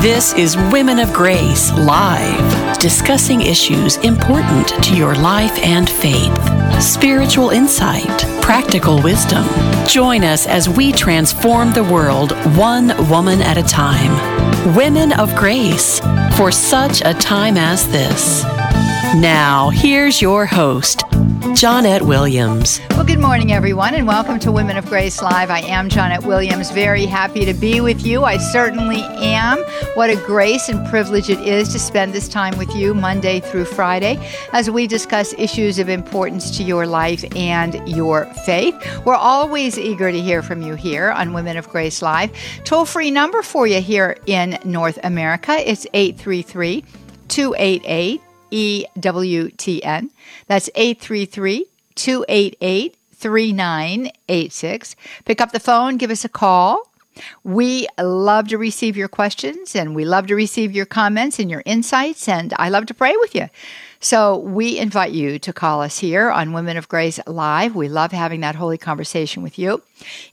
This is Women of Grace Live, discussing issues important to your life and faith, spiritual insight, practical wisdom. Join us as we transform the world one woman at a time. Women of Grace, for such a time as this. Now, here's your host, Johnnette Williams. Well, good morning, everyone, and welcome to Women of Grace Live. I am Johnnette Williams, very happy to be with you. I certainly am. What a grace and privilege it is to spend this time with you Monday through Friday as we discuss issues of importance to your life and your faith. We're always eager to hear from you here on Women of Grace Live. Toll free number for you here in North America it's 833 288 EWTN. That's 833 288 3986. Pick up the phone, give us a call. We love to receive your questions and we love to receive your comments and your insights, and I love to pray with you. So we invite you to call us here on Women of Grace Live. We love having that holy conversation with you.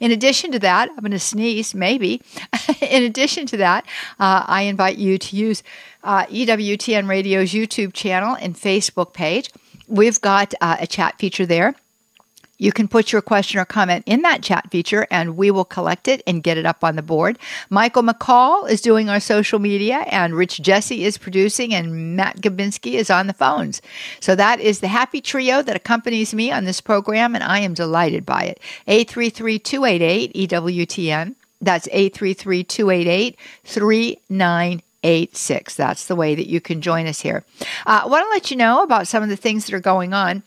In addition to that, I'm going to sneeze, maybe. In addition to that, uh, I invite you to use uh, EWTN Radio's YouTube channel and Facebook page. We've got uh, a chat feature there. You can put your question or comment in that chat feature and we will collect it and get it up on the board. Michael McCall is doing our social media and Rich Jesse is producing and Matt Gabinski is on the phones. So that is the happy trio that accompanies me on this program and I am delighted by it. 833-288 EWTN. That's 833-288 3986. That's the way that you can join us here. Uh, I want to let you know about some of the things that are going on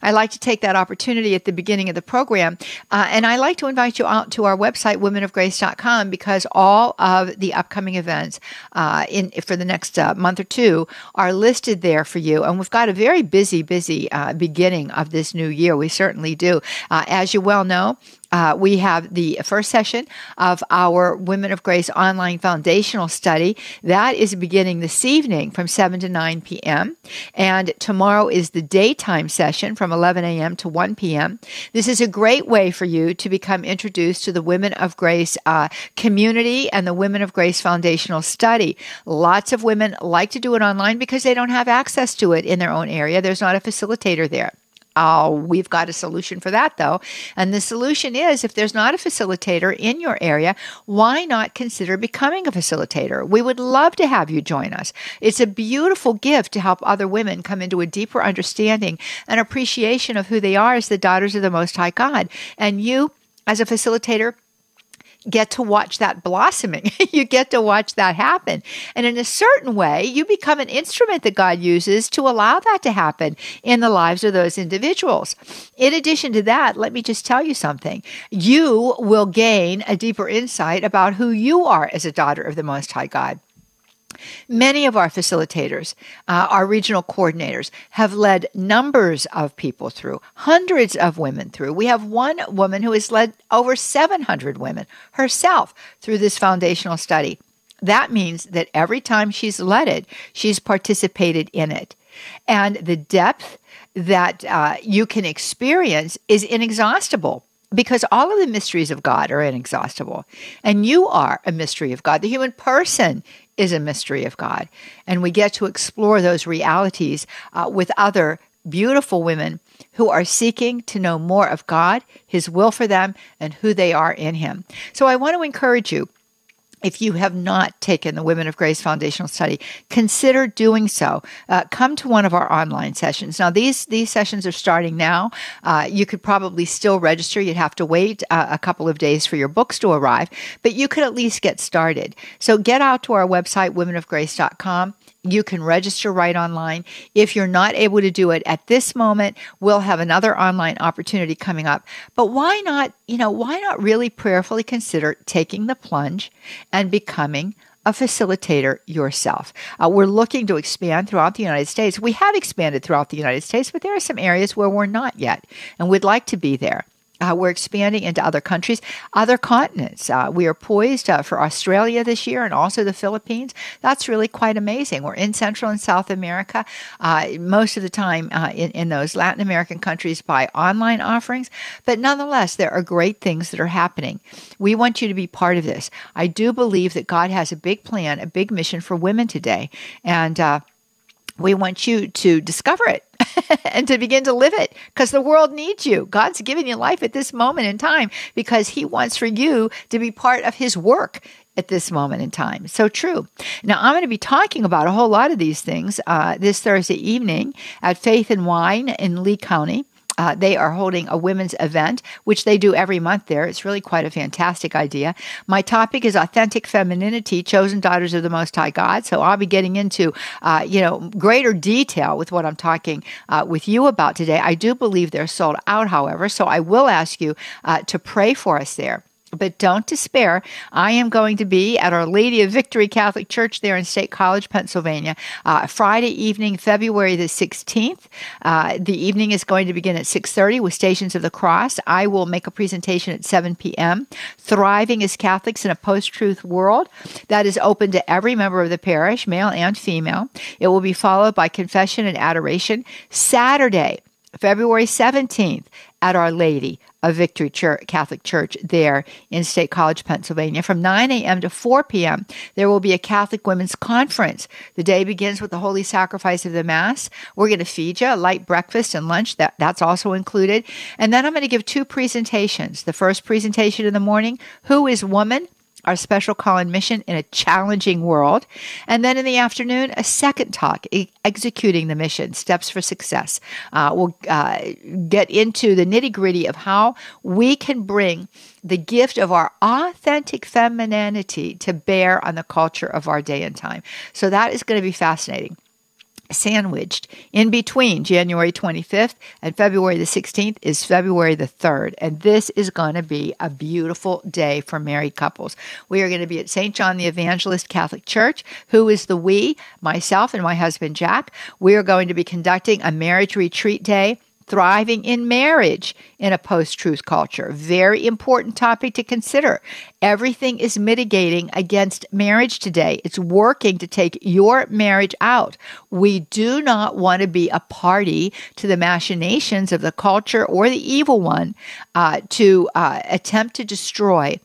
I like to take that opportunity at the beginning of the program. Uh, and I like to invite you out to our website, womenofgrace.com, because all of the upcoming events uh, in for the next uh, month or two are listed there for you. And we've got a very busy, busy uh, beginning of this new year. We certainly do. Uh, as you well know, uh, we have the first session of our Women of Grace online foundational study. That is beginning this evening from 7 to 9 p.m. And tomorrow is the daytime session from 11 a.m. to 1 p.m. This is a great way for you to become introduced to the Women of Grace uh, community and the Women of Grace foundational study. Lots of women like to do it online because they don't have access to it in their own area. There's not a facilitator there. Oh, we've got a solution for that though. And the solution is if there's not a facilitator in your area, why not consider becoming a facilitator? We would love to have you join us. It's a beautiful gift to help other women come into a deeper understanding and appreciation of who they are as the daughters of the Most High God. And you, as a facilitator, get to watch that blossoming. you get to watch that happen. And in a certain way, you become an instrument that God uses to allow that to happen in the lives of those individuals. In addition to that, let me just tell you something. You will gain a deeper insight about who you are as a daughter of the Most High God. Many of our facilitators, uh, our regional coordinators, have led numbers of people through, hundreds of women through. We have one woman who has led over 700 women herself through this foundational study. That means that every time she's led it, she's participated in it. And the depth that uh, you can experience is inexhaustible because all of the mysteries of God are inexhaustible. And you are a mystery of God. The human person is a mystery of God. And we get to explore those realities uh, with other beautiful women who are seeking to know more of God, His will for them, and who they are in Him. So I want to encourage you if you have not taken the Women of Grace Foundational Study, consider doing so. Uh, come to one of our online sessions. Now, these these sessions are starting now. Uh, you could probably still register. You'd have to wait uh, a couple of days for your books to arrive, but you could at least get started. So get out to our website, womenofgrace.com. You can register right online. If you're not able to do it at this moment, we'll have another online opportunity coming up. But why not, you know, why not really prayerfully consider taking the plunge and becoming a facilitator yourself. Uh, we're looking to expand throughout the United States. We have expanded throughout the United States, but there are some areas where we're not yet, and we'd like to be there. Uh, we're expanding into other countries, other continents. Uh, we are poised uh, for Australia this year and also the Philippines. That's really quite amazing. We're in Central and South America uh, most of the time uh, in, in those Latin American countries by online offerings. But nonetheless, there are great things that are happening. We want you to be part of this. I do believe that God has a big plan, a big mission for women today. And uh, we want you to discover it and to begin to live it because the world needs you. God's given you life at this moment in time because He wants for you to be part of His work at this moment in time. So true. Now, I'm going to be talking about a whole lot of these things uh, this Thursday evening at Faith and Wine in Lee County. Uh, they are holding a women's event, which they do every month there. It's really quite a fantastic idea. My topic is authentic femininity, chosen daughters of the Most High God. So I'll be getting into, uh, you know, greater detail with what I'm talking uh, with you about today. I do believe they're sold out, however, so I will ask you uh, to pray for us there. But don't despair. I am going to be at Our Lady of Victory Catholic Church there in State College, Pennsylvania, uh, Friday evening, February the 16th. Uh, the evening is going to begin at 6.30 with Stations of the Cross. I will make a presentation at 7 p.m. Thriving as Catholics in a Post-Truth World. That is open to every member of the parish, male and female. It will be followed by Confession and Adoration Saturday, February 17th at Our Lady of Victory Church, Catholic Church there in State College, Pennsylvania. From 9 a.m. to 4 p.m., there will be a Catholic Women's Conference. The day begins with the Holy Sacrifice of the Mass. We're going to feed you a light breakfast and lunch. That, that's also included. And then I'm going to give two presentations. The first presentation in the morning, Who is Woman? Our special call and mission in a challenging world. And then in the afternoon, a second talk, e- executing the mission, steps for success. Uh, we'll uh, get into the nitty gritty of how we can bring the gift of our authentic femininity to bear on the culture of our day and time. So that is going to be fascinating sandwiched in between January 25th and February the 16th is February the 3rd. And this is going to be a beautiful day for married couples. We are going to be at St. John the Evangelist Catholic Church. Who is the we? Myself and my husband Jack. We are going to be conducting a marriage retreat day thriving in marriage in a post truth culture. Very important topic to consider. Everything is mitigating against marriage today. It's working to take your marriage out. We do not want to be a party to the machinations of the culture or the evil one uh, to uh, attempt to destroy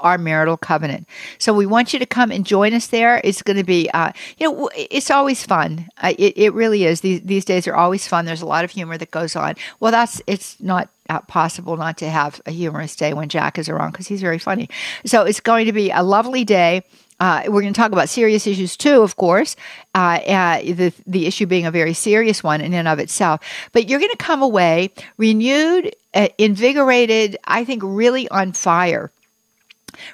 our marital covenant. So we want you to come and join us there. It's going to be, uh, you know, it's always fun. Uh, it, it really is. These, these days are always fun. There's a lot of humor that goes on. Well, that's, it's not uh, possible not to have a humorous day when Jack is around because he's very funny. So it's going to be a lovely day. Uh, we're going to talk about serious issues too, of course. Uh, uh, the the issue being a very serious one in and of itself. But you're going to come away renewed, uh, invigorated. I think really on fire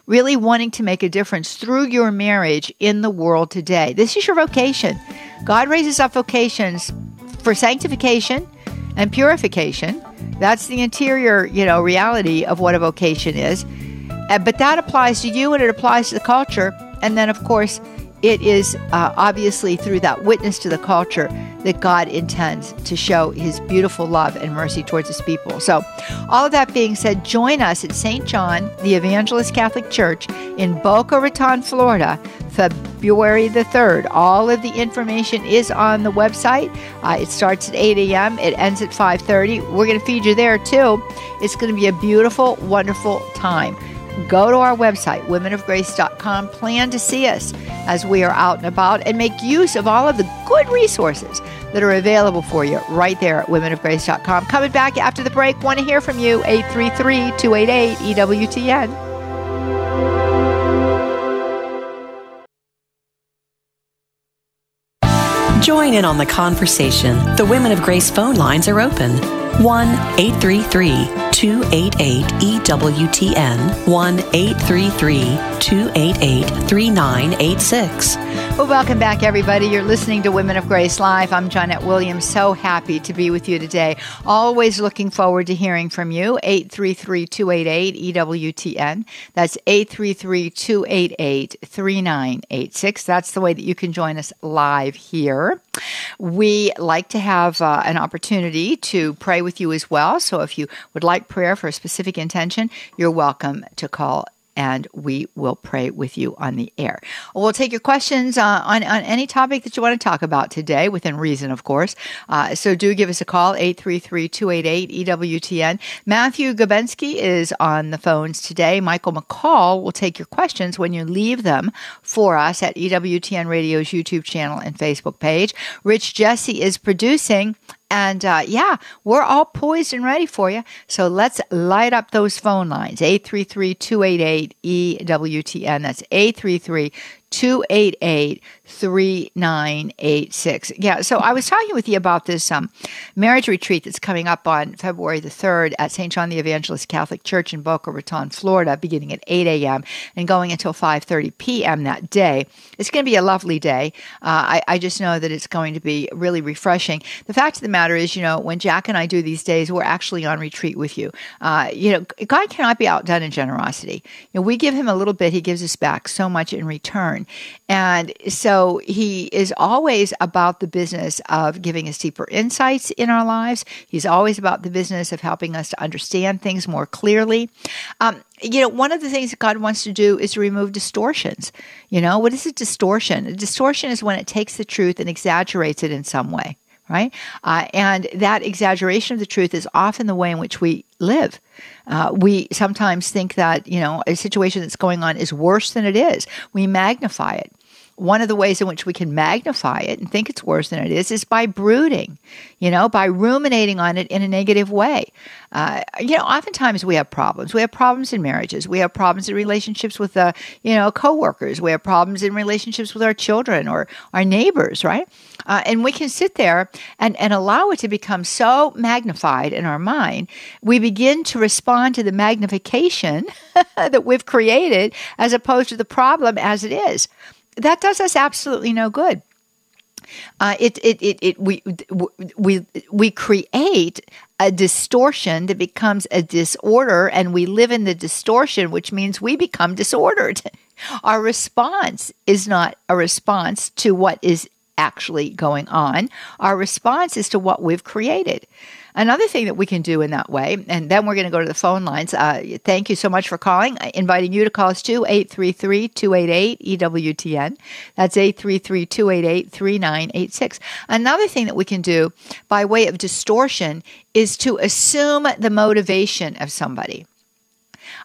really wanting to make a difference through your marriage in the world today. This is your vocation. God raises up vocations for sanctification and purification. That's the interior, you know, reality of what a vocation is. But that applies to you and it applies to the culture. And then, of course, it is uh, obviously through that witness to the culture that God intends to show his beautiful love and mercy towards his people. So, all of that being said, join us at St. John, the Evangelist Catholic Church in Boca Raton, Florida, February the 3rd. All of the information is on the website. Uh, it starts at 8 a.m., it ends at 5.30. We're going to feed you there too. It's going to be a beautiful, wonderful time go to our website, womenofgrace.com. Plan to see us as we are out and about and make use of all of the good resources that are available for you right there at womenofgrace.com. Coming back after the break, want to hear from you, 833 288 EWTN. Join in on the conversation. The Women of Grace phone lines are open. 1 833 288 EWTN, 1 833 288 3986. Well, welcome back, everybody. You're listening to Women of Grace Live. I'm Johnnette Williams. So happy to be with you today. Always looking forward to hearing from you. 833 288 EWTN. That's 833 288 3986. That's the way that you can join us live here. We like to have uh, an opportunity to pray with you as well. So if you would like prayer for a specific intention, you're welcome to call and we will pray with you on the air. We'll take your questions uh, on, on any topic that you want to talk about today, within reason, of course. Uh, so do give us a call, 833-288-EWTN. Matthew Gabensky is on the phones today. Michael McCall will take your questions when you leave them for us at EWTN Radio's YouTube channel and Facebook page. Rich Jesse is producing and uh, yeah, we're all poised and ready for you. So let's light up those phone lines 833 288 EWTN. That's 833 288 3986. Yeah, so I was talking with you about this um, marriage retreat that's coming up on February the 3rd at St. John the Evangelist Catholic Church in Boca Raton, Florida, beginning at 8 a.m. and going until 5.30 p.m. that day. It's going to be a lovely day. Uh, I, I just know that it's going to be really refreshing. The fact of the matter is, you know, when Jack and I do these days, we're actually on retreat with you. Uh, you know, God cannot be outdone in generosity. You know, we give him a little bit, he gives us back so much in return. And so he is always about the business of giving us deeper insights in our lives. He's always about the business of helping us to understand things more clearly. Um, you know, one of the things that God wants to do is to remove distortions. You know, what is a distortion? A distortion is when it takes the truth and exaggerates it in some way right? Uh, and that exaggeration of the truth is often the way in which we live. Uh, we sometimes think that, you know, a situation that's going on is worse than it is. We magnify it one of the ways in which we can magnify it and think it's worse than it is is by brooding, you know, by ruminating on it in a negative way. Uh, you know, oftentimes we have problems. We have problems in marriages. We have problems in relationships with, uh, you know, coworkers. We have problems in relationships with our children or our neighbors, right? Uh, and we can sit there and, and allow it to become so magnified in our mind, we begin to respond to the magnification that we've created as opposed to the problem as it is that does us absolutely no good. Uh, it, it, it, it, we, we, we create a distortion that becomes a disorder, and we live in the distortion, which means we become disordered. Our response is not a response to what is actually going on. Our response is to what we've created. Another thing that we can do in that way, and then we're going to go to the phone lines. Uh, thank you so much for calling. Inviting you to call us too, 833 288 EWTN. That's 833 288 3986. Another thing that we can do by way of distortion is to assume the motivation of somebody.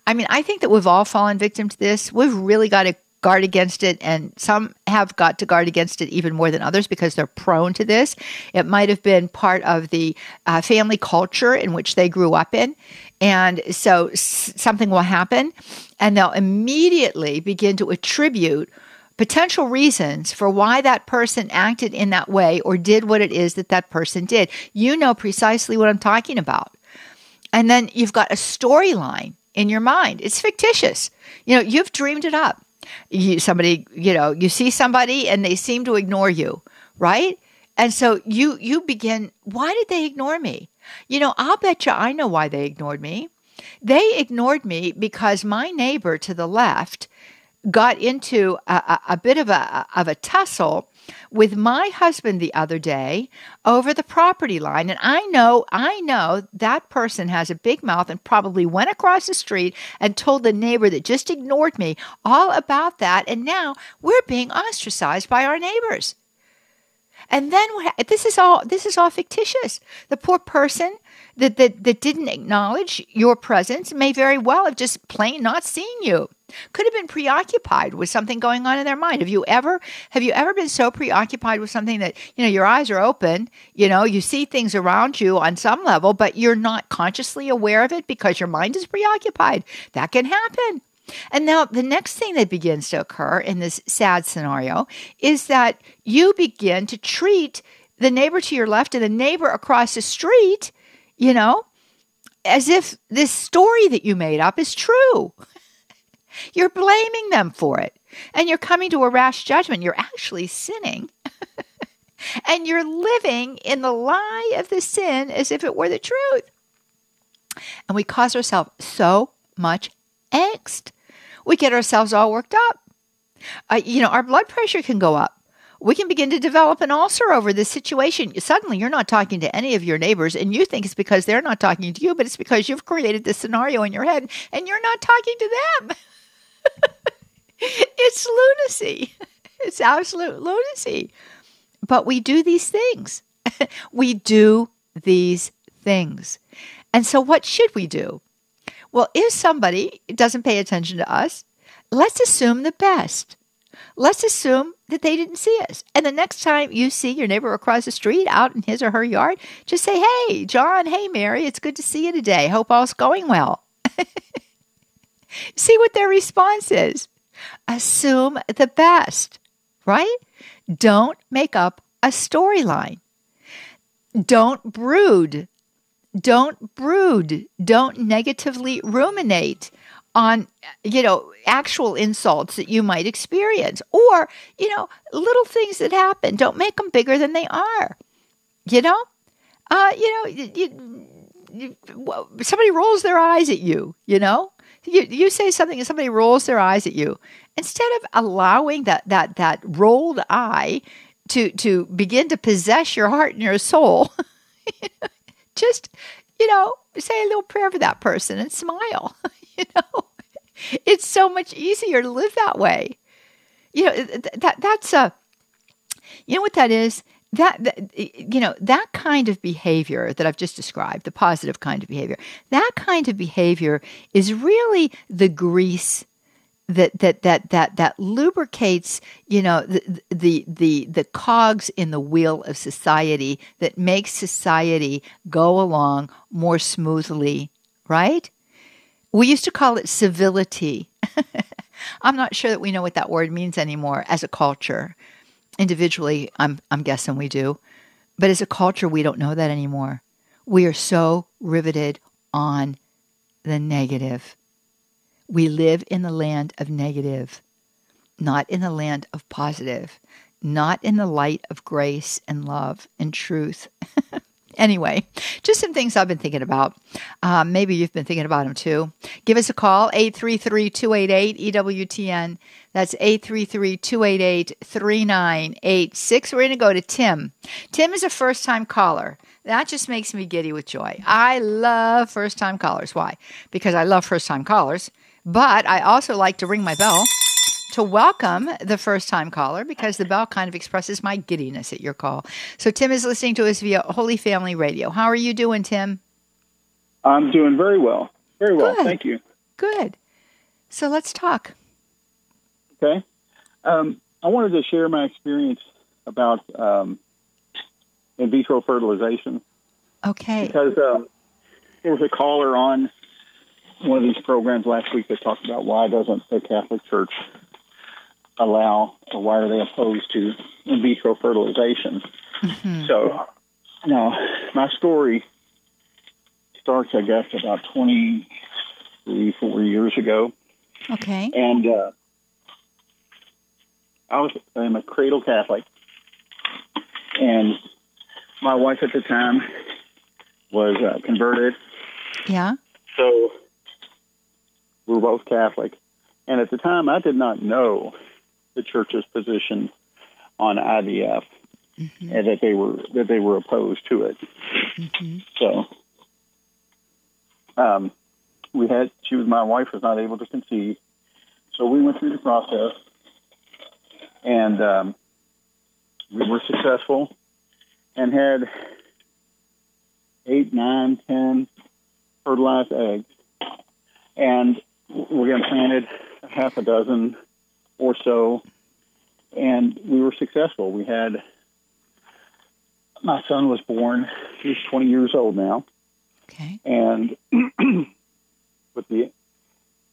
I mean, I think that we've all fallen victim to this. We've really got to guard against it, and some have got to guard against it even more than others because they're prone to this. It might have been part of the uh, family culture in which they grew up in. And so s- something will happen, and they'll immediately begin to attribute potential reasons for why that person acted in that way or did what it is that that person did. You know precisely what I'm talking about. And then you've got a storyline in your mind. It's fictitious. You know, you've dreamed it up you, somebody, you know, you see somebody and they seem to ignore you, right? And so you you begin, why did they ignore me? You know, I'll bet you I know why they ignored me. They ignored me because my neighbor to the left got into a, a, a bit of a of a tussle with my husband the other day over the property line. And I know, I know that person has a big mouth and probably went across the street and told the neighbor that just ignored me all about that. And now we're being ostracized by our neighbors. And then this is all this is all fictitious. The poor person that, that that didn't acknowledge your presence may very well have just plain not seen you could have been preoccupied with something going on in their mind. Have you ever have you ever been so preoccupied with something that, you know, your eyes are open, you know, you see things around you on some level, but you're not consciously aware of it because your mind is preoccupied. That can happen. And now the next thing that begins to occur in this sad scenario is that you begin to treat the neighbor to your left and the neighbor across the street, you know, as if this story that you made up is true. You're blaming them for it. and you're coming to a rash judgment. You're actually sinning. and you're living in the lie of the sin as if it were the truth. And we cause ourselves so much angst. We get ourselves all worked up. Uh, you know, our blood pressure can go up. We can begin to develop an ulcer over this situation. Suddenly, you're not talking to any of your neighbors, and you think it's because they're not talking to you, but it's because you've created this scenario in your head and you're not talking to them. it's lunacy. It's absolute lunacy. But we do these things. we do these things. And so, what should we do? Well, if somebody doesn't pay attention to us, let's assume the best. Let's assume that they didn't see us. And the next time you see your neighbor across the street out in his or her yard, just say, Hey, John, hey, Mary, it's good to see you today. Hope all's going well. see what their response is. Assume the best, right? Don't make up a storyline. Don't brood. Don't brood. Don't negatively ruminate on you know actual insults that you might experience or you know little things that happen. Don't make them bigger than they are you know? Uh you know you, you, you, somebody rolls their eyes at you you know? You, you say something and somebody rolls their eyes at you. Instead of allowing that that that rolled eye to to begin to possess your heart and your soul just you know say a little prayer for that person and smile you know? It's so much easier to live that way. You know that that's a you know what that is? That, that, you know that kind of behavior that i've just described the positive kind of behavior that kind of behavior is really the grease that that that that that lubricates you know the the the the cogs in the wheel of society that makes society go along more smoothly right we used to call it civility. I'm not sure that we know what that word means anymore as a culture. Individually i'm i'm guessing we do. But as a culture we don't know that anymore. We are so riveted on the negative. We live in the land of negative, not in the land of positive, not in the light of grace and love and truth. anyway, just some things I've been thinking about. Um, maybe you've been thinking about them too. Give us a call, 833 288 EWTN. That's 833 288 3986. We're going to go to Tim. Tim is a first time caller. That just makes me giddy with joy. I love first time callers. Why? Because I love first time callers. But I also like to ring my bell to welcome the first time caller because the bell kind of expresses my giddiness at your call. So, Tim is listening to us via Holy Family Radio. How are you doing, Tim? I'm doing very well. Very well. Good. Thank you. Good. So, let's talk. Okay. Um, I wanted to share my experience about um, in vitro fertilization. Okay. Because um, there was a caller on one of these programs last week that talked about why doesn't the Catholic Church allow or why are they opposed to in vitro fertilization? Mm-hmm. So now my story starts, I guess, about 23, four years ago. Okay. And uh, I was I'm a cradle Catholic, and my wife at the time was uh, converted. Yeah. So we were both Catholic. And at the time, I did not know the church's position on IVF mm-hmm. and that they were that they were opposed to it. Mm-hmm. So, um, we had she was my wife was not able to conceive, so we went through the process, and um, we were successful, and had eight, nine, ten fertilized eggs, and we implanted half a dozen or so, and we were successful. We had my son was born. He's 20 years old now. Okay. And with the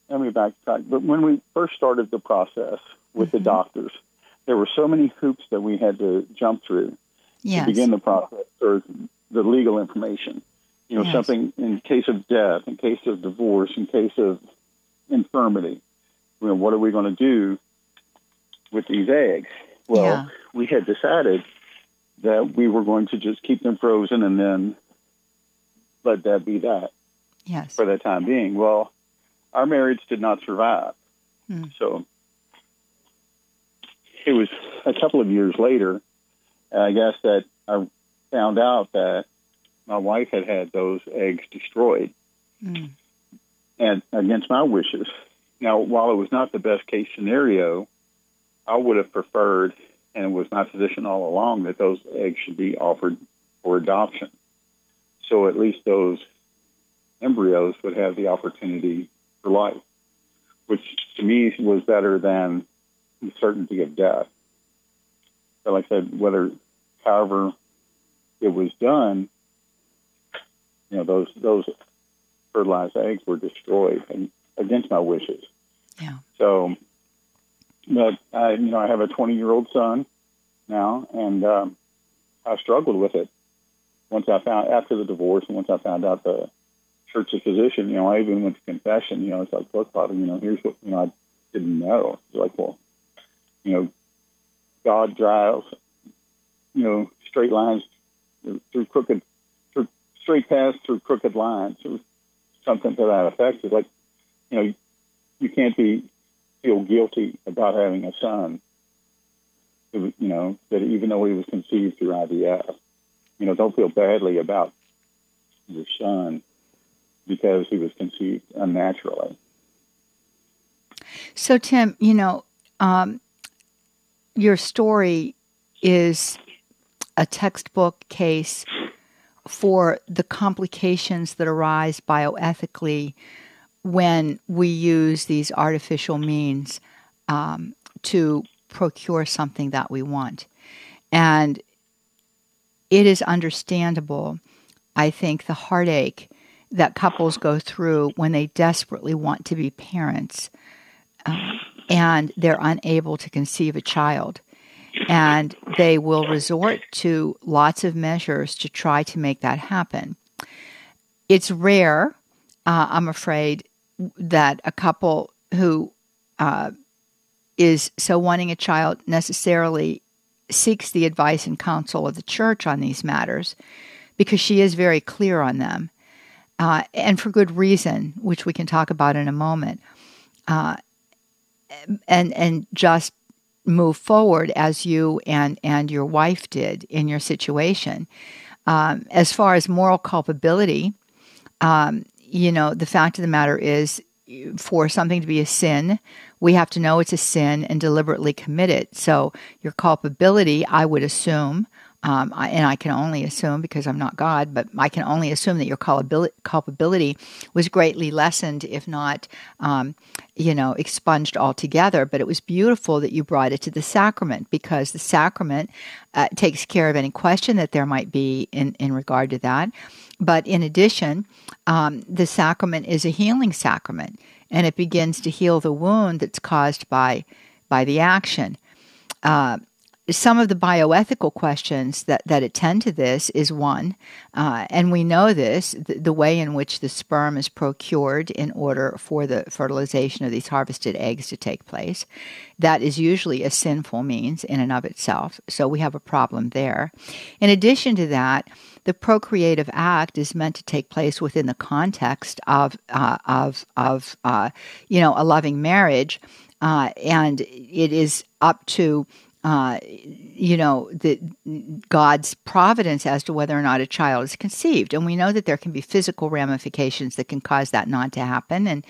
let me backtrack. But when we first started the process with mm-hmm. the doctors, there were so many hoops that we had to jump through yes. to begin the process or the legal information. You know, yes. something in case of death, in case of divorce, in case of infirmity. You know, what are we going to do with these eggs. Well, Yeah. we had decided that we were going to just keep them frozen and then let that be that Yes. for the time being. Well, our marriage did not survive. Hmm. So it was a couple of years later, I guess, that I found out that my wife had had those eggs destroyed Mm. and against my wishes. Now, while it was not the best case scenario, I would have preferred, and it was my position all along, that those eggs should be offered for adoption. So at least those embryos would have the opportunity for life, which to me was better than the certainty of death. But like I said, whether, however, it was done, you know, those those fertilized eggs were destroyed and against my wishes. Yeah. So, but I, you know, I have a 20 year old son now, and um, I struggled with it once I found after the divorce, and once I found out the church's position. You know, I even went to confession. You know, it's like, look, Father, you know, here's what you know I didn't know. It's like, well, you know, God drives, you know, straight lines through crooked, through straight paths through crooked lines, or something to that effect. It's like, you know, you can't be feel guilty about having a son. You know, that even though he was conceived through IVF, you know, don't feel badly about your son because he was conceived unnaturally. So, Tim, you know, um, your story is a textbook case for the complications that arise bioethically when we use these artificial means um, to procure something that we want. And it is understandable, I think, the heartache that couples go through when they desperately want to be parents um, and they're unable to conceive a child. And they will resort to lots of measures to try to make that happen. It's rare, uh, I'm afraid, that a couple who uh, is so wanting a child necessarily seeks the advice and counsel of the church on these matters because she is very clear on them. Uh, and for good reason, which we can talk about in a moment. Uh, and and just move forward as you and and your wife did in your situation. Um, as far as moral culpability, um, you know, the fact of the matter is, for something to be a sin, we have to know it's a sin and deliberately commit it. So your culpability, I would assume, um, and I can only assume because I'm not God, but I can only assume that your culpability, culpability was greatly lessened, if not, um, you know, expunged altogether. But it was beautiful that you brought it to the sacrament because the sacrament uh, takes care of any question that there might be in, in regard to that. But in addition, um, the sacrament is a healing sacrament, and it begins to heal the wound that's caused by by the action. Uh, some of the bioethical questions that, that attend to this is one, uh, and we know this the, the, way in which the sperm is procured in order for the fertilization of these harvested eggs to take place. That is usually a sinful means in and of itself, so we have a problem there. In addition to that, the procreative act is meant to take place within the context of uh, of of uh, you know a loving marriage, uh, and it is up to uh, you know, the, God's providence as to whether or not a child is conceived. And we know that there can be physical ramifications that can cause that not to happen. And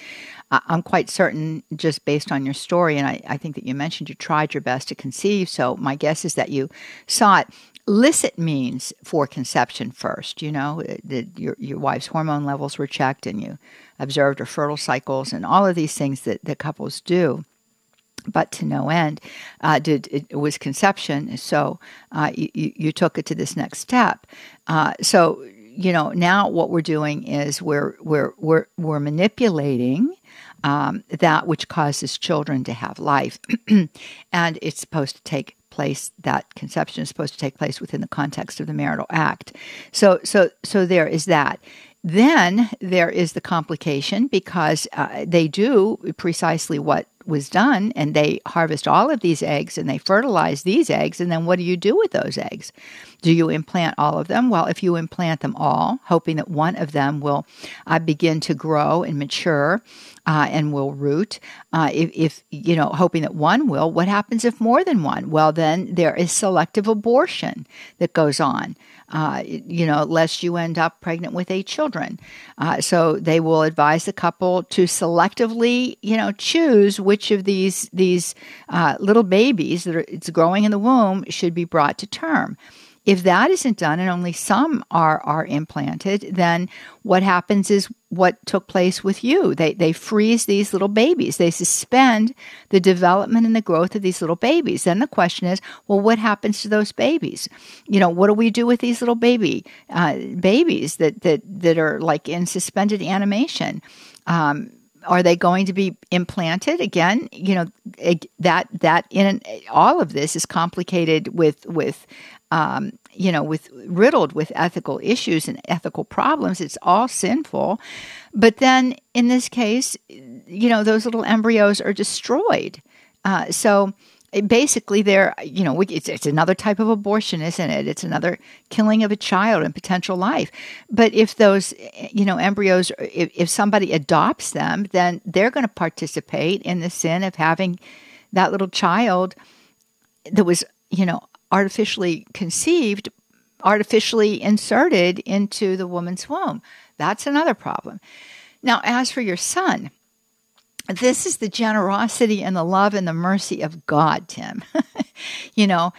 I'm quite certain, just based on your story, and I, I think that you mentioned you tried your best to conceive. So my guess is that you sought licit means for conception first. You know, that your, your wife's hormone levels were checked and you observed her fertile cycles and all of these things that, that couples do but to no end uh, did it was conception. So uh, you, you took it to this next step. Uh, so you know now what we're doing is we're we're we're we're manipulating. Um, that which causes children to have life, and it's supposed to take place. That conception is supposed to take place within the context of the marital act. So, so, so there is that. Then there is the complication because uh, they do precisely what was done and they harvest all of these eggs and they fertilize these eggs and then what do you do with those eggs do you implant all of them well if you implant them all hoping that one of them will uh, begin to grow and mature uh, and will root. Uh, if, if, you know, hoping that one will, what happens if more than one? Well, then there is selective abortion that goes on. Uh, you know, lest you end up pregnant with eight children. Uh, so they will advise the couple to selectively, you know, choose which of these these uh, little babies that are it's growing in the womb should be brought to term. If that isn't done and only some are, are implanted, then what happens is what took place with you. They, they freeze these little babies. They suspend the development and the growth of these little babies. Then the question is, well, what happens to those babies? You know, what do we do with these little baby uh, babies that, that, that are like in suspended animation? Um, are they going to be implanted again you know that that in all of this is complicated with with um, you know, with riddled with ethical issues and ethical problems. It's all sinful. But then in this case, you know, those little embryos are destroyed. Uh, so basically, they're, you know, it's, it's another type of abortion, isn't it? It's another killing of a child and potential life. But if those, you know, embryos, if, if somebody adopts them, then they're going to participate in the sin of having that little child that was you know artificially conceived, artificially inserted into the woman's womb. That's another problem. Now, as for your son, this is the generosity and the love and the mercy of God, Tim. you know,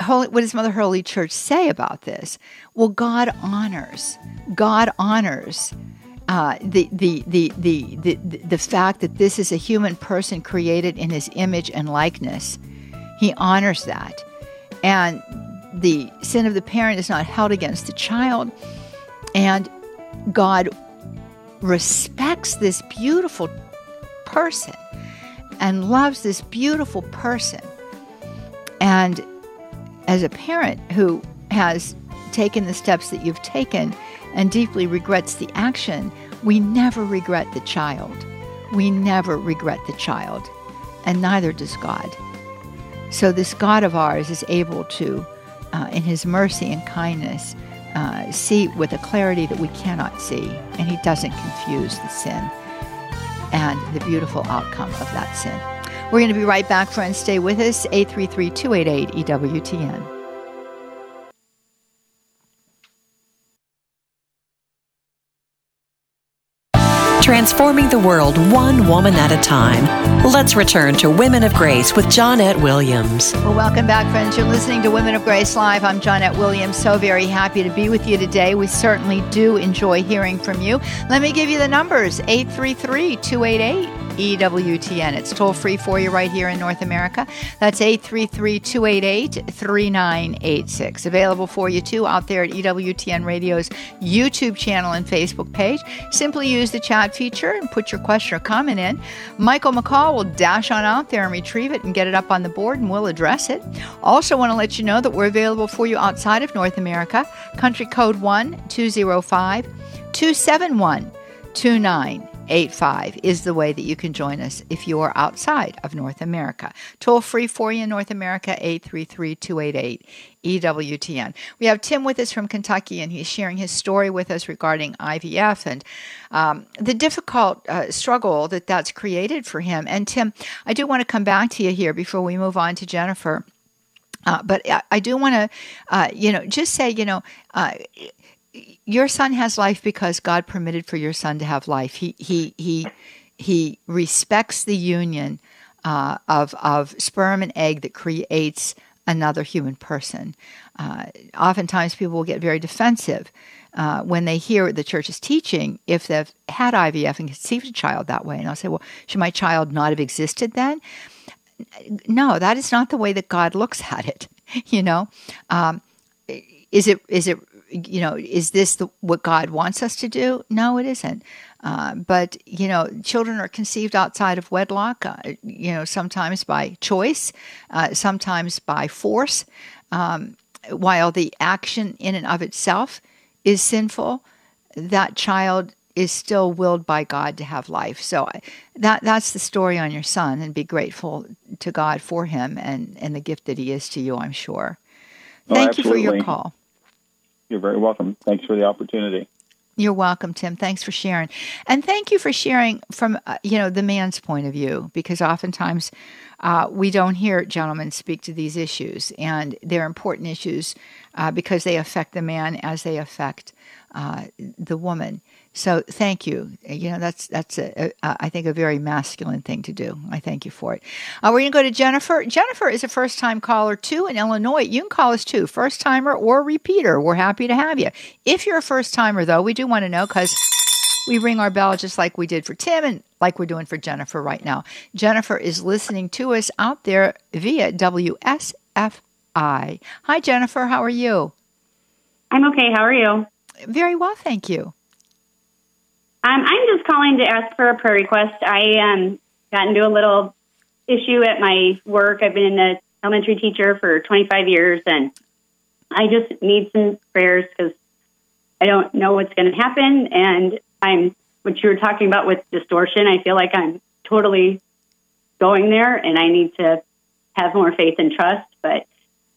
Holy, what does Mother Holy Church say about this? Well, God honors. God honors uh, the, the, the, the, the, the fact that this is a human person created in his image and likeness. He honors that and the sin of the parent is not held against the child. And God respects this beautiful person and loves this beautiful person. And as a parent who has taken the steps that you've taken and deeply regrets the action, we never regret the child. We never regret the child, and neither does God. So, this God of ours is able to, uh, in his mercy and kindness, uh, see with a clarity that we cannot see, and he doesn't confuse the sin and the beautiful outcome of that sin. We're going to be right back, friends. Stay with us. 833 288 EWTN. Transforming the world one woman at a time. Let's return to Women of Grace with Johnnette Williams. Well, welcome back, friends. You're listening to Women of Grace Live. I'm Johnnette Williams. So very happy to be with you today. We certainly do enjoy hearing from you. Let me give you the numbers 833 288 EWTN. It's toll free for you right here in North America. That's 833 288 3986. Available for you too out there at EWTN Radio's YouTube channel and Facebook page. Simply use the chat feature and put your question or comment in. Michael McCall will dash on out there and retrieve it and get it up on the board and we'll address it. Also, want to let you know that we're available for you outside of North America. Country code 1 205 271 29 85 is the way that you can join us if you are outside of North America. Toll free for you in North America, 833 288 EWTN. We have Tim with us from Kentucky, and he's sharing his story with us regarding IVF and um, the difficult uh, struggle that that's created for him. And Tim, I do want to come back to you here before we move on to Jennifer. Uh, but I, I do want to, uh, you know, just say, you know, uh, your son has life because God permitted for your son to have life. He he he he respects the union uh, of of sperm and egg that creates another human person. Uh, oftentimes, people will get very defensive uh, when they hear the church's teaching if they've had IVF and conceived a child that way, and I'll say, "Well, should my child not have existed then?" No, that is not the way that God looks at it. You know, um, is it is it you know, is this the, what God wants us to do? No, it isn't. Uh, but you know, children are conceived outside of wedlock. Uh, you know, sometimes by choice, uh, sometimes by force. Um, while the action in and of itself is sinful, that child is still willed by God to have life. So that that's the story on your son, and be grateful to God for him and and the gift that he is to you. I'm sure. Oh, Thank you for your call. You're very welcome. Thanks for the opportunity. You're welcome, Tim. Thanks for sharing, and thank you for sharing from uh, you know the man's point of view, because oftentimes uh, we don't hear gentlemen speak to these issues, and they're important issues uh, because they affect the man as they affect uh, the woman. So thank you. You know that's that's a, a, I think a very masculine thing to do. I thank you for it. Uh, we're going to go to Jennifer. Jennifer is a first time caller too in Illinois. You can call us too, first timer or repeater. We're happy to have you. If you're a first timer though, we do want to know because we ring our bell just like we did for Tim and like we're doing for Jennifer right now. Jennifer is listening to us out there via WSFI. Hi, Jennifer. How are you? I'm okay. How are you? Very well, thank you. Um, I'm just calling to ask for a prayer request. I um, got into a little issue at my work. I've been an elementary teacher for 25 years, and I just need some prayers because I don't know what's going to happen. And I'm what you were talking about with distortion. I feel like I'm totally going there, and I need to have more faith and trust. But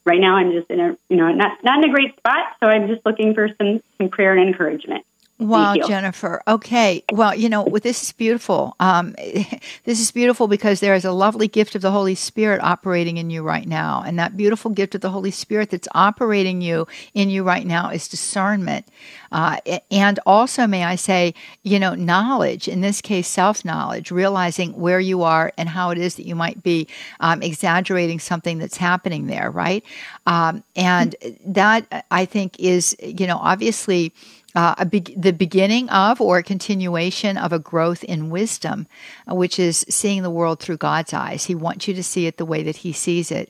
right now, I'm just in a you know not not in a great spot. So I'm just looking for some some prayer and encouragement. Wow. Jennifer. Okay. Well, you know, this is beautiful. Um, this is beautiful because there is a lovely gift of the Holy Spirit operating in you right now. And that beautiful gift of the Holy Spirit that's operating you in you right now is discernment. Uh, and also, may I say, you know, knowledge, in this case, self knowledge, realizing where you are and how it is that you might be um, exaggerating something that's happening there, right? Um, and that, I think, is, you know, obviously uh, be- the beginning of or a continuation of a growth in wisdom, uh, which is seeing the world through God's eyes. He wants you to see it the way that He sees it.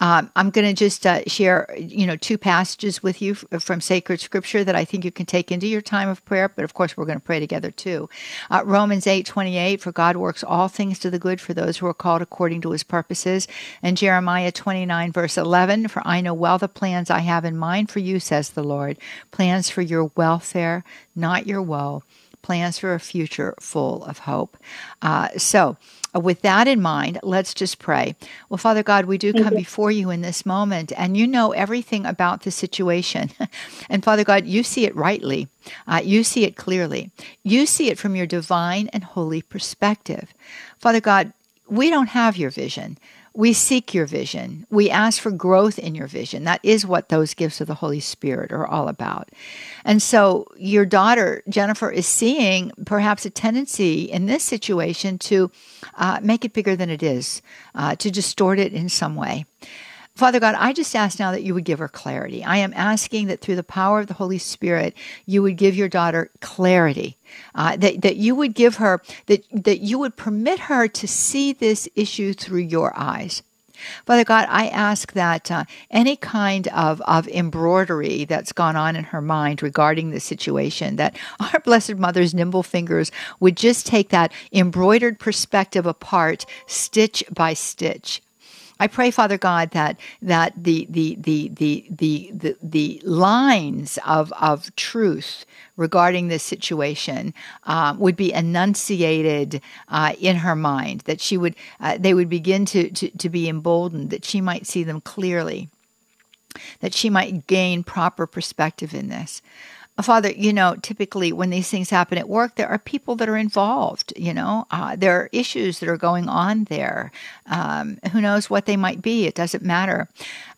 Um, I'm going to just uh, share, you know, two passages with you f- from sacred Scripture that I think you can take into your time of prayer. But of course, we're going to pray together too. Uh, Romans 8:28, for God works all things to the good for those who are called according to His purposes, and Jeremiah 29 verse 11, for I know well the plans I have in mind for you, says the Lord, plans for your welfare, not your woe, plans for a future full of hope. Uh, so, uh, with that in mind, let's just pray. Well, Father God, we do come before you in this moment, and you know everything about the situation. and Father God, you see it rightly, uh, you see it clearly, you see it from your divine and holy perspective. Father God, we don't have your vision. We seek your vision. We ask for growth in your vision. That is what those gifts of the Holy Spirit are all about. And so, your daughter, Jennifer, is seeing perhaps a tendency in this situation to uh, make it bigger than it is, uh, to distort it in some way. Father God, I just ask now that you would give her clarity. I am asking that through the power of the Holy Spirit, you would give your daughter clarity. Uh, that, that you would give her, that, that you would permit her to see this issue through your eyes. Father God, I ask that uh, any kind of, of embroidery that's gone on in her mind regarding the situation, that our Blessed Mother's nimble fingers would just take that embroidered perspective apart, stitch by stitch. I pray, Father God, that that the the the the the the, the lines of of truth regarding this situation um, would be enunciated uh, in her mind. That she would uh, they would begin to, to to be emboldened. That she might see them clearly. That she might gain proper perspective in this. Father, you know, typically when these things happen at work, there are people that are involved. You know, uh, there are issues that are going on there. Um, who knows what they might be? It doesn't matter.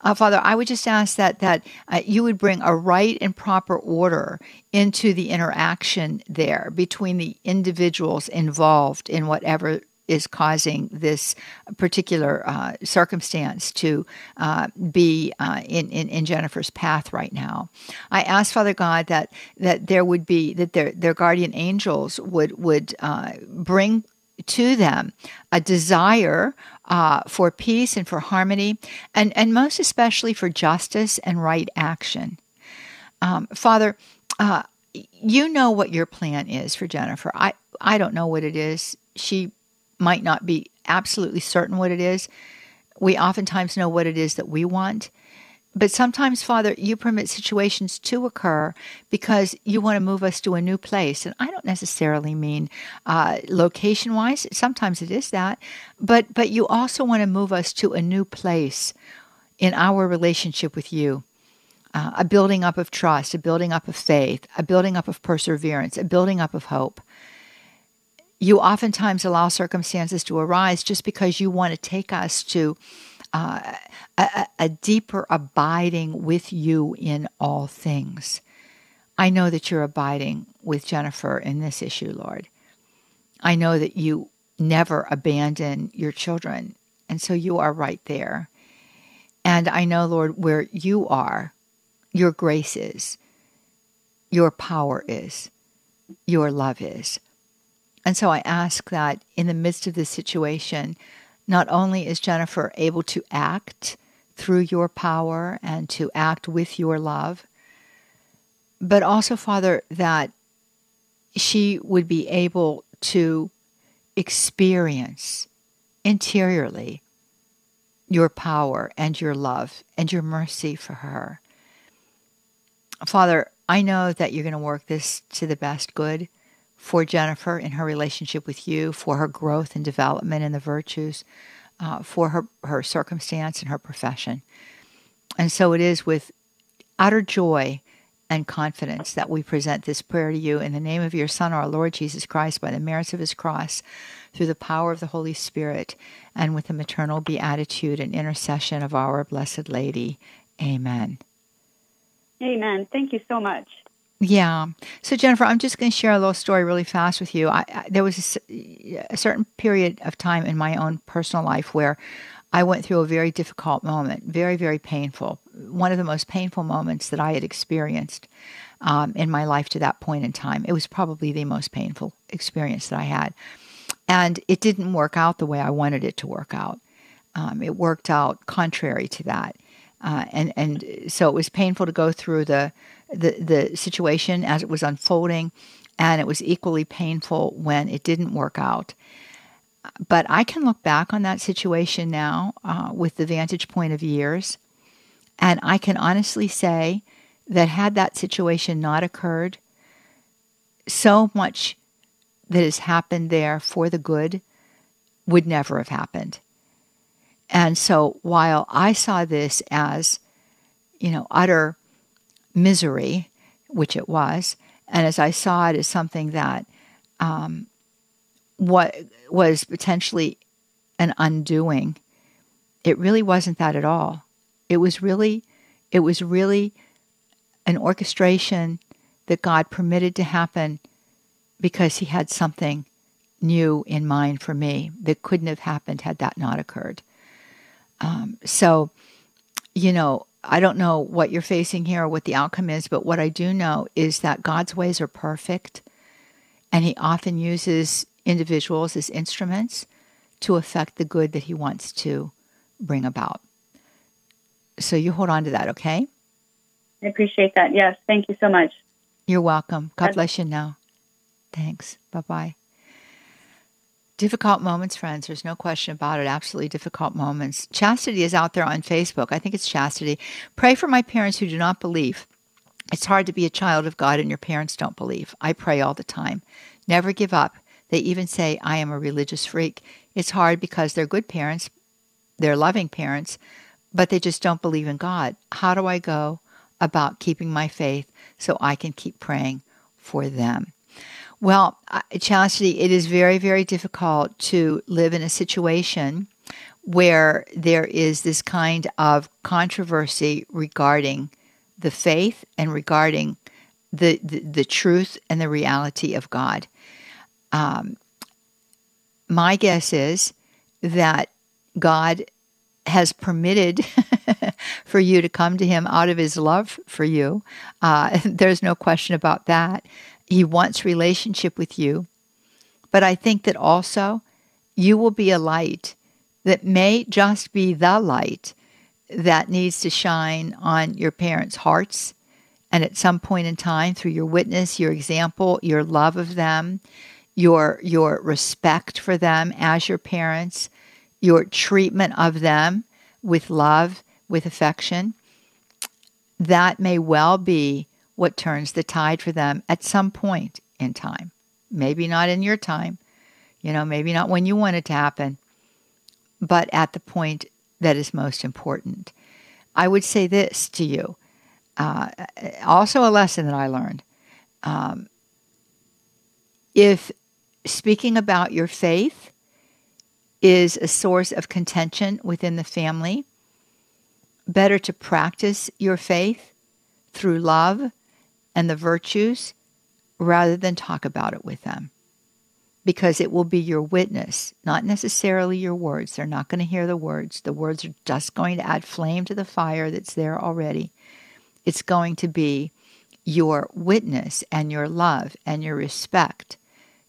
Uh, Father, I would just ask that that uh, you would bring a right and proper order into the interaction there between the individuals involved in whatever is causing this particular uh, circumstance to uh, be uh, in, in, in, Jennifer's path right now. I ask Father God that that there would be that their their guardian angels would would uh, bring to them a desire uh, for peace and for harmony, and and most especially for justice and right action. Um, Father. Uh, you know what your plan is for Jennifer. I, I don't know what it is. She might not be absolutely certain what it is. We oftentimes know what it is that we want. but sometimes, Father, you permit situations to occur because you want to move us to a new place. And I don't necessarily mean uh, location wise. Sometimes it is that. But, but you also want to move us to a new place in our relationship with you. Uh, a building up of trust, a building up of faith, a building up of perseverance, a building up of hope. You oftentimes allow circumstances to arise just because you want to take us to uh, a, a deeper abiding with you in all things. I know that you're abiding with Jennifer in this issue, Lord. I know that you never abandon your children, and so you are right there. And I know, Lord, where you are, your grace is, your power is, your love is. And so I ask that in the midst of this situation, not only is Jennifer able to act through your power and to act with your love, but also, Father, that she would be able to experience interiorly your power and your love and your mercy for her. Father, I know that you're going to work this to the best good for Jennifer in her relationship with you, for her growth and development in the virtues, uh, for her, her circumstance and her profession. And so it is with utter joy and confidence that we present this prayer to you in the name of your Son, our Lord Jesus Christ, by the merits of his cross, through the power of the Holy Spirit, and with the maternal beatitude and intercession of our Blessed Lady. Amen. Amen. Thank you so much. Yeah. So Jennifer, I'm just going to share a little story really fast with you. I, I, there was a, a, certain period of time in my own personal life where I went through a very difficult moment, very very painful. One of the most painful moments that I had experienced um, in my life to that point in time. It was probably the most painful experience that I had, and it didn't work out the way I wanted it to work out. Um, it worked out contrary to that, uh, and and so it was painful to go through the the, the situation as it was unfolding, and it was equally painful when it didn't work out. But I can look back on that situation now uh, with the vantage point of years, and I can honestly say that had that situation not occurred, so much that has happened there for the good would never have happened. And so while I saw this as, you know, utter misery, which it was, and as I saw it as something that um, what was potentially an undoing, it really wasn't that at all. It was really, it was really an orchestration that God permitted to happen because He had something new in mind for me that couldn't have happened had that not occurred. Um, so, you know, I don't know what you're facing here or what the outcome is, but what I do know is that God's ways are perfect, and He often uses individuals as instruments to affect the good that He wants to bring about. So you hold on to that, okay? I appreciate that. Yes. Thank you so much. You're welcome. God bless you now. Thanks. Bye bye. Difficult moments, friends. There's no question about it. Absolutely difficult moments. Chastity is out there on Facebook. I think it's Chastity. Pray for my parents who do not believe. It's hard to be a child of God and your parents don't believe. I pray all the time. Never give up. They even say, I am a religious freak. It's hard because they're good parents, they're loving parents, but they just don't believe in God. How do I go about keeping my faith so I can keep praying for them? Well, Chastity, it is very, very difficult to live in a situation where there is this kind of controversy regarding the faith and regarding the, the, the truth and the reality of God. Um, my guess is that God has permitted for you to come to Him out of His love for you. Uh, there's no question about that. He wants relationship with you. But I think that also you will be a light that may just be the light that needs to shine on your parents' hearts. And at some point in time, through your witness, your example, your love of them, your, your respect for them as your parents, your treatment of them with love, with affection, that may well be what turns the tide for them at some point in time. Maybe not in your time, you know, maybe not when you want it to happen, but at the point that is most important. I would say this to you uh, also, a lesson that I learned. Um, if speaking about your faith is a source of contention within the family, better to practice your faith through love and the virtues rather than talk about it with them. Because it will be your witness, not necessarily your words. They're not going to hear the words. The words are just going to add flame to the fire that's there already. It's going to be your witness and your love and your respect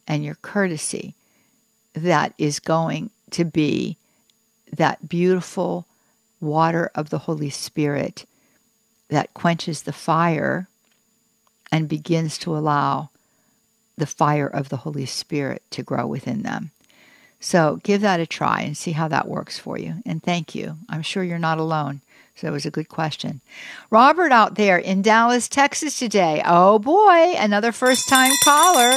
and your courtesy that is going to be that beautiful water of the Holy Spirit that quenches the fire and begins to allow the fire of the Holy Spirit to grow within them. So give that a try and see how that works for you. And thank you. I'm sure you're not alone. So that was a good question. Robert out there in Dallas, Texas today. Oh boy, another first time caller.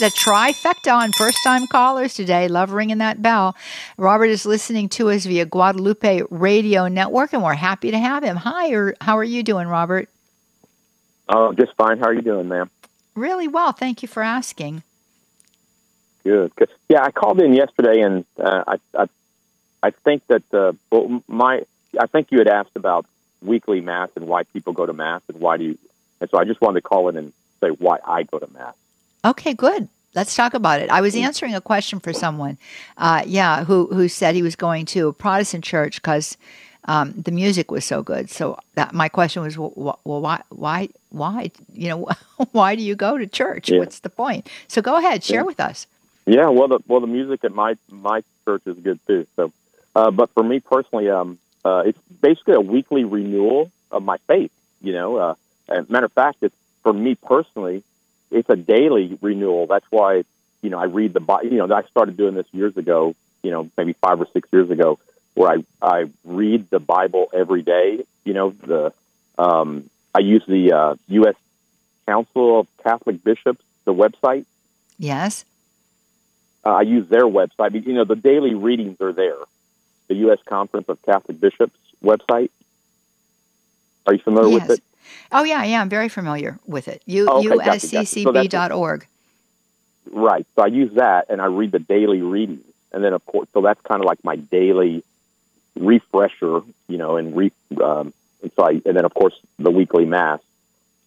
The trifecta on first time callers today. Love ringing that bell. Robert is listening to us via Guadalupe Radio Network, and we're happy to have him. Hi, or how are you doing, Robert? Oh, just fine. How are you doing, ma'am? Really well. Thank you for asking. Good. Yeah, I called in yesterday, and uh, I, I, I think that uh, my I think you had asked about weekly mass and why people go to mass and why do you. And so I just wanted to call in and say why I go to mass. Okay, good. Let's talk about it. I was answering a question for someone, uh, yeah, who who said he was going to a Protestant church because um, the music was so good. So that my question was, well, well why, why, why, you know, why do you go to church? Yeah. What's the point? So go ahead, share yeah. with us. Yeah, well, the well the music at my my church is good too. So, uh, but for me personally, um, uh, it's basically a weekly renewal of my faith. You know, uh, as a matter of fact, it's for me personally, it's a daily renewal. That's why you know I read the Bible. You know, I started doing this years ago. You know, maybe five or six years ago, where I I read the Bible every day. You know, the um, I use the uh, U.S. Council of Catholic Bishops, the website. Yes. Uh, I use their website. You know, the daily readings are there the U.S. Conference of Catholic Bishops website. Are you familiar yes. with it? Oh yeah, yeah, I'm very familiar with it. U- oh, okay, usccb.org. So right. So I use that, and I read the daily readings, and then of course, so that's kind of like my daily refresher, you know, and re. Um, and so I, and then of course the weekly mass,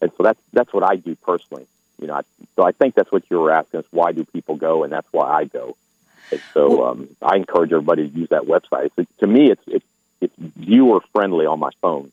and so that's that's what I do personally. You know, I, so I think that's what you were asking us. Why do people go? And that's why I go. And so um, I encourage everybody to use that website. It's, to me, it's, it's it's viewer friendly on my phone.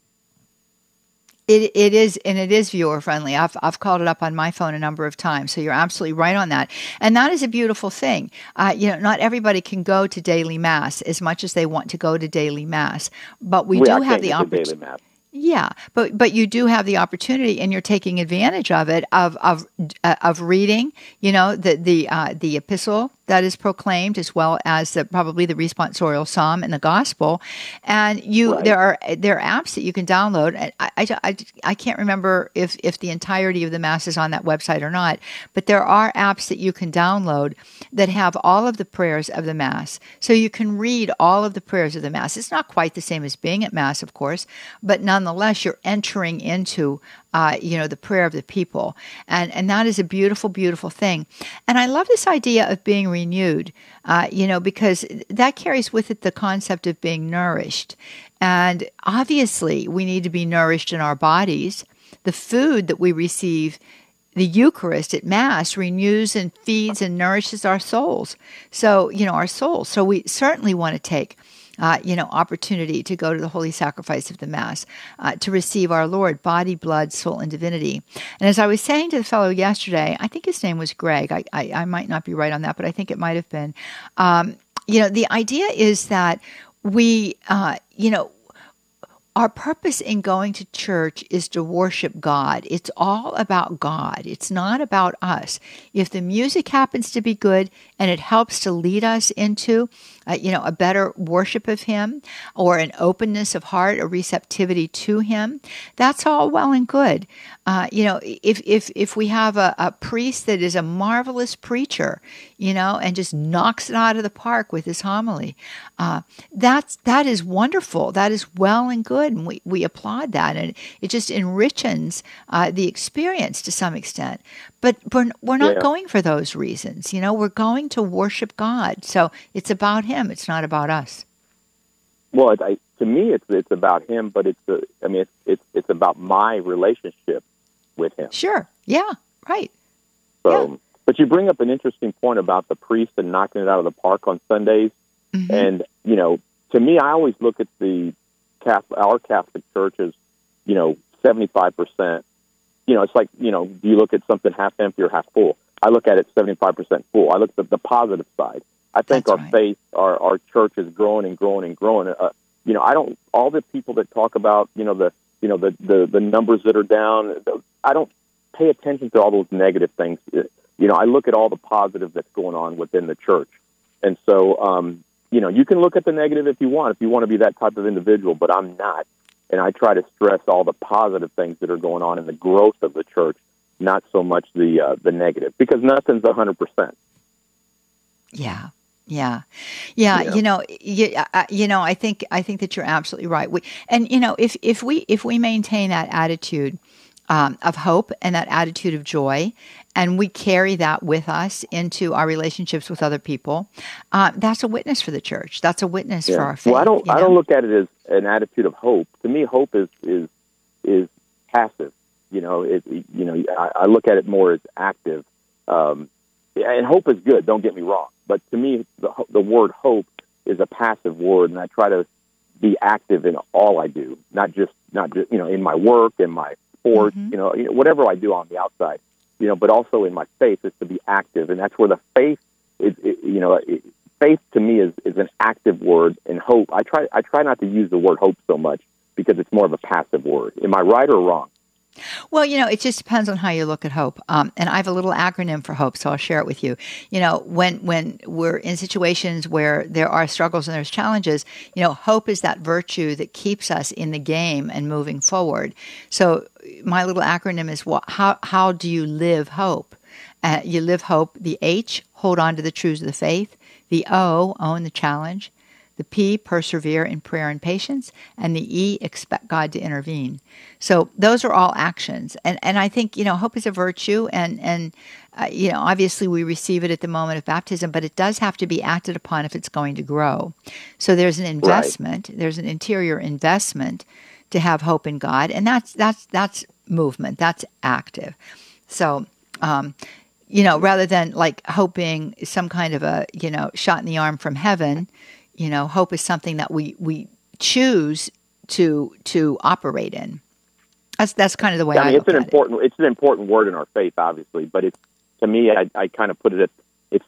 It, it is, and it is viewer friendly. I've, I've called it up on my phone a number of times. So you're absolutely right on that. And that is a beautiful thing. Uh, you know, not everybody can go to daily mass as much as they want to go to daily mass, but we, we do have the opportunity. Yeah, but but you do have the opportunity, and you're taking advantage of it of of uh, of reading. You know the the uh, the epistle that is proclaimed, as well as the, probably the responsorial psalm and the gospel. And you, right. there are there are apps that you can download. I, I, I, I, can't remember if if the entirety of the mass is on that website or not, but there are apps that you can download that have all of the prayers of the mass, so you can read all of the prayers of the mass. It's not quite the same as being at mass, of course, but nonetheless, you're entering into uh, you know, the prayer of the people. And, and that is a beautiful, beautiful thing. And I love this idea of being renewed, uh, you know, because that carries with it the concept of being nourished. And obviously, we need to be nourished in our bodies. The food that we receive the Eucharist at Mass renews and feeds and nourishes our souls. So, you know, our souls. So we certainly want to take uh, you know, opportunity to go to the holy sacrifice of the Mass, uh, to receive our Lord, body, blood, soul, and divinity. And as I was saying to the fellow yesterday, I think his name was Greg. I, I, I might not be right on that, but I think it might have been. Um, you know, the idea is that we, uh, you know, our purpose in going to church is to worship God. It's all about God. It's not about us. If the music happens to be good and it helps to lead us into, uh, you know, a better worship of Him or an openness of heart, a receptivity to Him, that's all well and good. Uh, you know, if if if we have a, a priest that is a marvelous preacher, you know, and just knocks it out of the park with his homily, uh, that's that is wonderful. That is well and good, and we we applaud that, and it just enriches uh, the experience to some extent. But we're, we're not Yeah. going for those reasons. You know, we're going to worship God. So it's about Him. It's not about us. Well, it, I, to me, it's it's about him, but it's a, I mean, it's it's it's about my relationship with him. Sure. Yeah. Right. So, but you bring up an interesting point about the priest and knocking it out of the park on Sundays. Mhm. And you know, to me, I always look at the Catholic, our Catholic Church as you know, seventy five percent. You know, it's like you know, do you look at something half empty or half full? I look at it seventy five percent full. I look at the positive side. I think That's our right. faith, our our church is growing and growing and growing. Uh, you know, I don't. All the people that talk about you know the you know the the, the numbers that are down. I don't pay attention to all those negative things. You know, I look at all the positive that's going on within the church, and so um, you know, you can look at the negative if you want, if you want to be that type of individual, but I'm not. And I try to stress all the positive things that are going on in the growth of the church, not so much the uh, the negative, because nothing's a hundred percent. Yeah. Yeah. Yeah, Yeah. you know, you, uh, you know, I think I think that you're absolutely right. We, and you know, if if we if we maintain that attitude um, of hope and that attitude of joy, and we carry that with us into our relationships with other people, uh, that's a witness for the church. That's a witness for our faith. Well, I don't. you I know? don't look at it as an attitude of hope. To me, hope is is is passive. You know, it. You know, I, I look at it more as active. Um, and hope is good. Don't get me wrong, but to me, the the word hope is a passive word, and I try to be active in all I do, not just not just you know in my work, in my sports, mm-hmm. you know, you know, whatever I do on the outside, you know, but also in my faith is to be active, and that's where the faith is. It, you know, it, faith to me is, is an active word, and hope. I try I try not to use the word hope so much because it's more of a passive word. Am I right or wrong? Well, you know, it just depends on how you look at hope. Um, and I have a little acronym for hope, so I'll share it with you. You know, when when we're in situations where there are struggles and there's challenges, you know, hope is that virtue that keeps us in the game and moving forward. So my little acronym is what? How how do you live hope? Uh, you live hope. The H, hold on to the truths of the faith. The O, own the challenge. The P, persevere in prayer and patience. And the E, expect God to intervene. So those are all actions. And, and I think, you know, hope is a virtue. And, and uh, you know, obviously we receive it at the moment of baptism, but it does have to be acted upon if it's going to grow. So there's an investment, there's an interior investment to have hope in God. And that's, that's, that's movement, that's active. So, um, you know, rather than like hoping some kind of a, you know, shot in the arm from heaven, you know, hope is something that we we choose to to operate in. That's that's kind of the way I, I mean, it's look an important it's an important word in our faith, obviously, but it's to me, I, I kind of put it at it's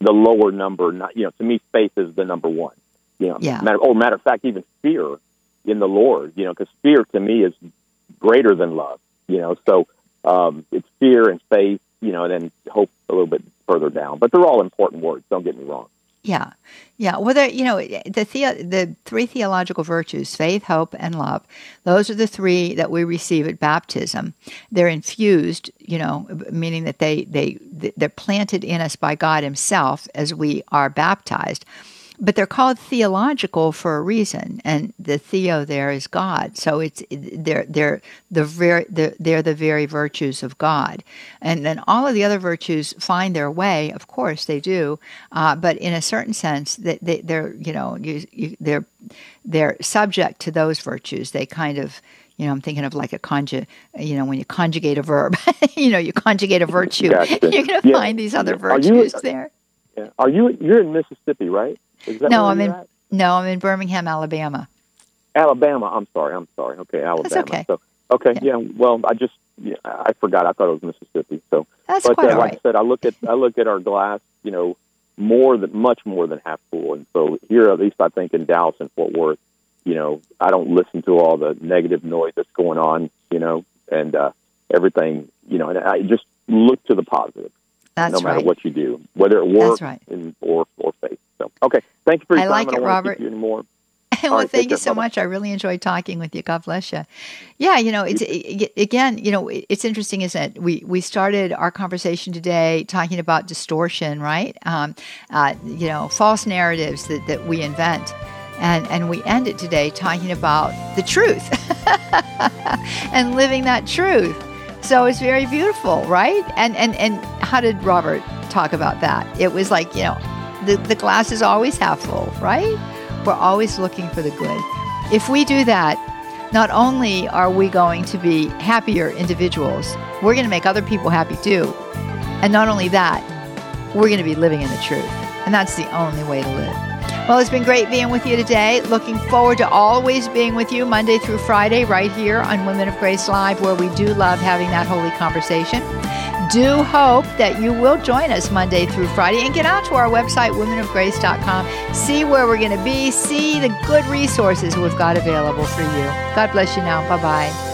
the lower number. Not you know, to me, faith is the number one. You know, Yeah. matter or matter of fact, even fear in the Lord. You know, because fear to me is greater than love. You know, so um, it's fear and faith. You know, and then hope a little bit further down. But they're all important words. Don't get me wrong. Yeah, yeah. Whether you know eh, the the the three theological virtues: faith, hope, and love. Those are the three that we receive at baptism. They're infused, you know, meaning that they they they're planted in us by God Himself as we are baptized. But they're called theological for a reason, and the theo there is God. So it's they're they're the very the, they're the very virtues of God, and then all of the other virtues find their way. Of course, they do, uh, but in a certain sense, that they, they're you know you, you, they're they're subject to those virtues. They kind of you know, I'm thinking of like a conjugate, you know, when you conjugate a verb, you know, you conjugate a virtue, Gotcha. you're going to Yeah. find these other Are you- virtues there. Yeah. Are you you're in Mississippi, right? No, I'm in at? no, I'm in Birmingham, Alabama. Alabama. I'm sorry. I'm sorry. Okay, Alabama. That's okay. So okay, Yeah. yeah. Well, I just yeah, I forgot. I thought it was Mississippi. So, That's but quite uh, all like. I said, I look at I look at our glass. You know, more than much more than half full. And so here, at least I think in Dallas and Fort Worth, you know, I don't listen to all the negative noise that's going on, you know, and uh, everything, you know, and I just look to the positive. That's no matter right. what you do, whether it work right. in, or or faith. So, okay, thank you for your I time. like I it, want Robert. you anymore. well, right, thank you so Bye-bye. much. I really enjoyed talking with you. God bless you. Yeah, you know, it's it, again, you know, it's interesting, isn't it? We we started our conversation today talking about distortion, right? Um, uh, you know, false narratives that, that we invent, and and we end it today talking about the truth and living that truth. So it's very beautiful, right? And and and how did Robert talk about that? It was like you know, the the glass is always half full, right? We're always looking for the good. If we do that, not only are we going to be happier individuals, we're going to make other people happy too. And not only that, we're going to be living in the truth. And that's the only way to live. Well, it's been great being with you today. Looking forward to always being with you Monday through Friday right here on Women of Grace Live, where we do love having that holy conversation. Do hope that you will join us Monday through Friday and get out to our website, womenofgrace.com. See where we're going to be, see the good resources we've got available for you. God bless you now. Bye bye.